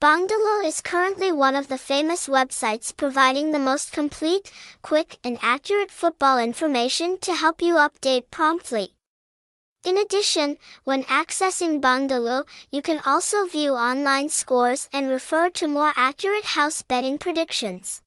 Bongdalu is currently one of the famous websites providing the most complete, quick, and accurate football information to help you update promptly. In addition, when accessing Bongdalu, you can also view online scores and refer to more accurate house betting predictions.